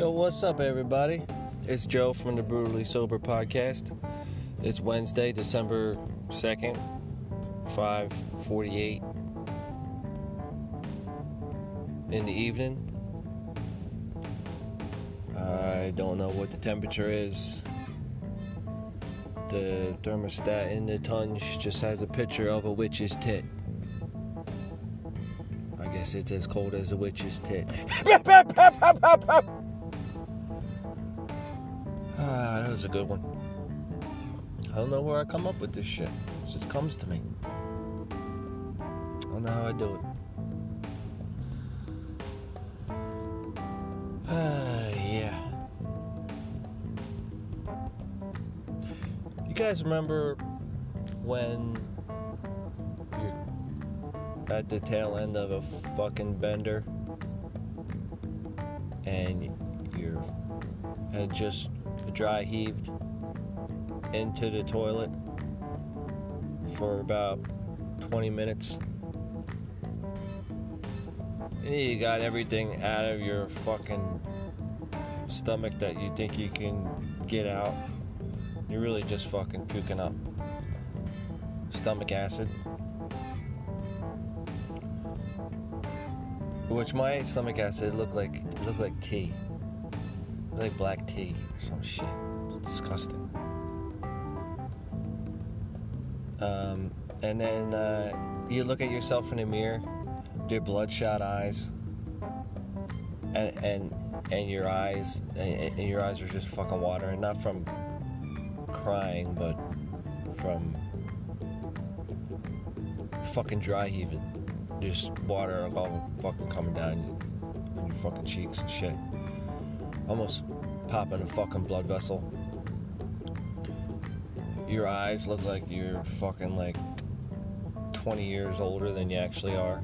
Yo, what's up, everybody? It's Joe from the Brutally Sober Podcast. It's Wednesday, December 2nd, 5:48 in the evening. I don't know what the temperature is. The thermostat in the tunge just has a picture of a witch's tit. I guess it's as cold as a witch's tit. Ah, that was a good one. I don't know where I come up with this shit. It just comes to me. I don't know how I do it. Ah, yeah. You guys remember when you're at the tail end of a fucking bender and you're had just dry heaved into the toilet for about 20 minutes. And you got everything out of your fucking stomach that you think you can get out. You're really just fucking puking up stomach acid. Which my stomach acid looked like looked like tea. Like black tea or some shit. It's disgusting. Um, and then uh, you look at yourself in the mirror, your bloodshot eyes, and and and your eyes and, and your eyes are just fucking watering, not from crying, but from fucking dry heaving. Just water all fucking coming down on your fucking cheeks and shit. Almost popping a fucking blood vessel. Your eyes look like you're fucking like 20 years older than you actually are.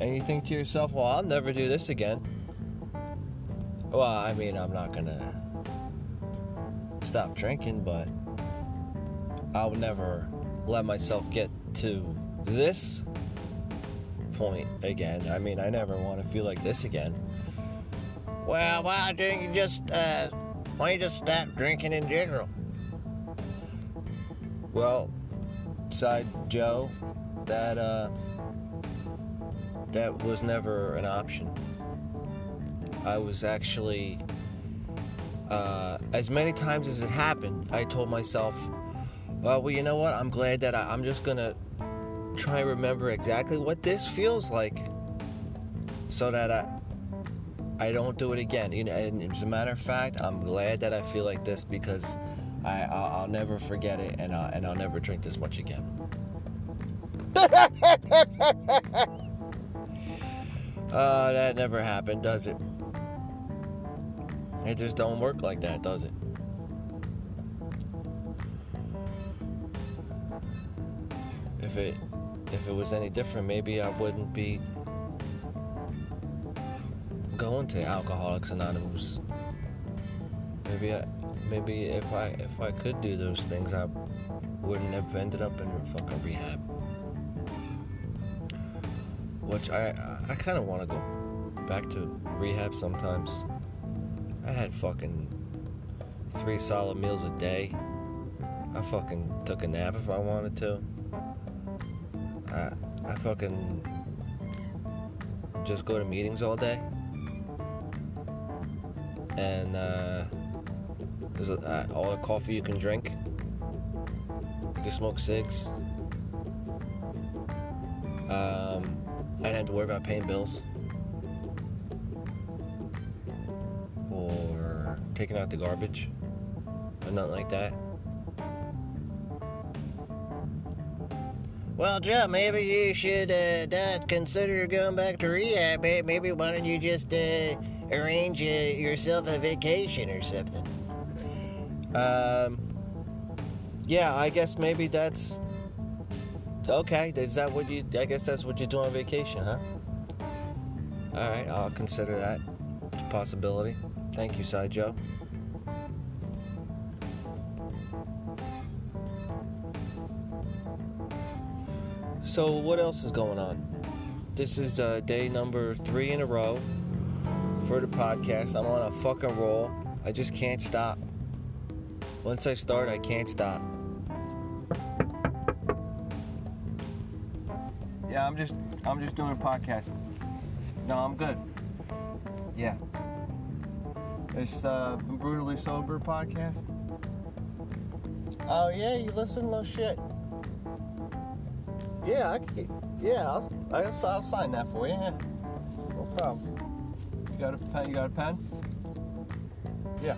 And you think to yourself, well, I'll never do this again. Well, I mean, I'm not gonna stop drinking, but I'll never let myself get to this point again. I mean, I never want to feel like this again. Well, why don't you just, uh, why don't you just stop drinking in general? Well, side Joe, that, uh, that was never an option. I was actually, uh, as many times as it happened, I told myself, well, well, you know what? I'm glad that I, I'm just gonna try and remember exactly what this feels like, so that I, I don't do it again. You know, and as a matter of fact, I'm glad that I feel like this because I, I'll, I'll never forget it, and I'll, and I'll never drink this much again. uh, that never happened, does it? It just don't work like that, does it? If it if it was any different, maybe I wouldn't be going to Alcoholics Anonymous. Maybe I maybe if I if I could do those things, I wouldn't have ended up in fucking rehab. Which I I kind of want to go back to rehab sometimes. I had fucking three solid meals a day. I fucking took a nap if I wanted to. I, I fucking just go to meetings all day. And uh, there's a, uh, all the coffee you can drink. You can smoke cigs. Um, I didn't have to worry about paying bills. Or taking out the garbage. Or nothing like that. Well, Joe, maybe you should uh, not consider going back to rehab. May- Maybe why don't you just uh, arrange uh, yourself a vacation or something? Um. Yeah, I guess maybe that's okay. Is that what you? I guess that's what you do on vacation, huh? All right, I'll consider that a possibility. Thank you, Side Joe. So, what else is going on? This is uh, day number three in a row for the podcast. I'm on a fucking roll. I just can't stop. Once I start, I can't stop. Yeah, I'm just I'm just doing a podcast. No, I'm good. Yeah. It's uh brutally sober podcast. Oh yeah, you listen? No shit. Yeah, I yeah, I'll, I'll, I'll sign that for you. Yeah. No problem. You got a pen? You got a pen? Yeah.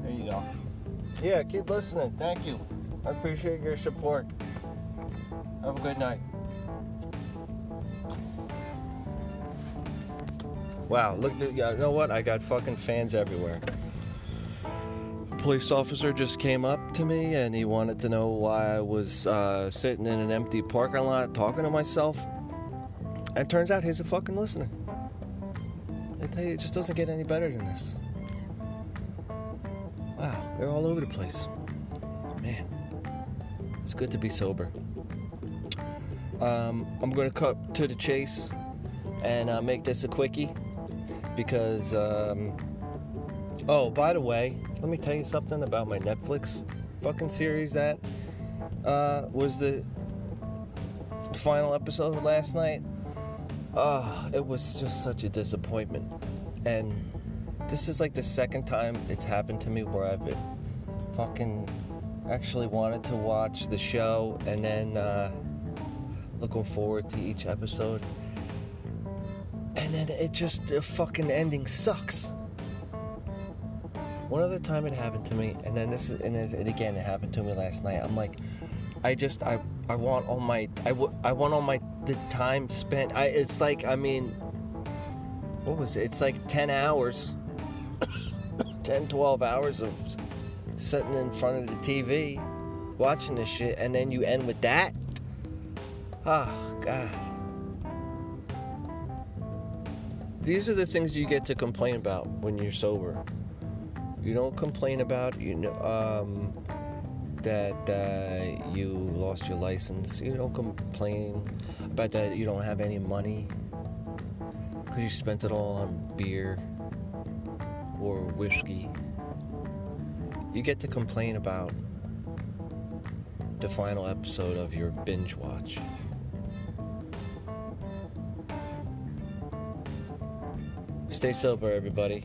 There you go. Yeah, keep listening. Thank you. I appreciate your support. Have a good night. Wow, look, you know what? I got fucking fans everywhere. Police officer just came up to me and he wanted to know why I was uh, sitting in an empty parking lot talking to myself. And it turns out he's a fucking listener. I tell you, it just doesn't get any better than this. Wow, they're all over the place. Man, it's good to be sober. Um, I'm going to cut to the chase and uh, make this a quickie because. Um, oh, by the way, let me tell you something about my Netflix fucking series that uh, was the final episode last night. Oh, it was just such a disappointment. And this is like the second time it's happened to me where I've fucking actually wanted to watch the show and then uh, looking forward to each episode and then it just the fucking ending sucks. One other time it happened to me, and then this is, and it, again it happened to me last night. I'm like, I just I I want all my I, w- I want all my the time spent. I it's like I mean, what was it? It's like ten hours, 10, 12 hours of sitting in front of the TV, watching this shit, and then you end with that. Oh God. these are the things you get to complain about when you're sober. You don't complain about you know um, that uh, you lost your license. You don't complain about that you don't have any money because you spent it all on beer or whiskey. You get to complain about the final episode of your binge watch. Stay sober, everybody,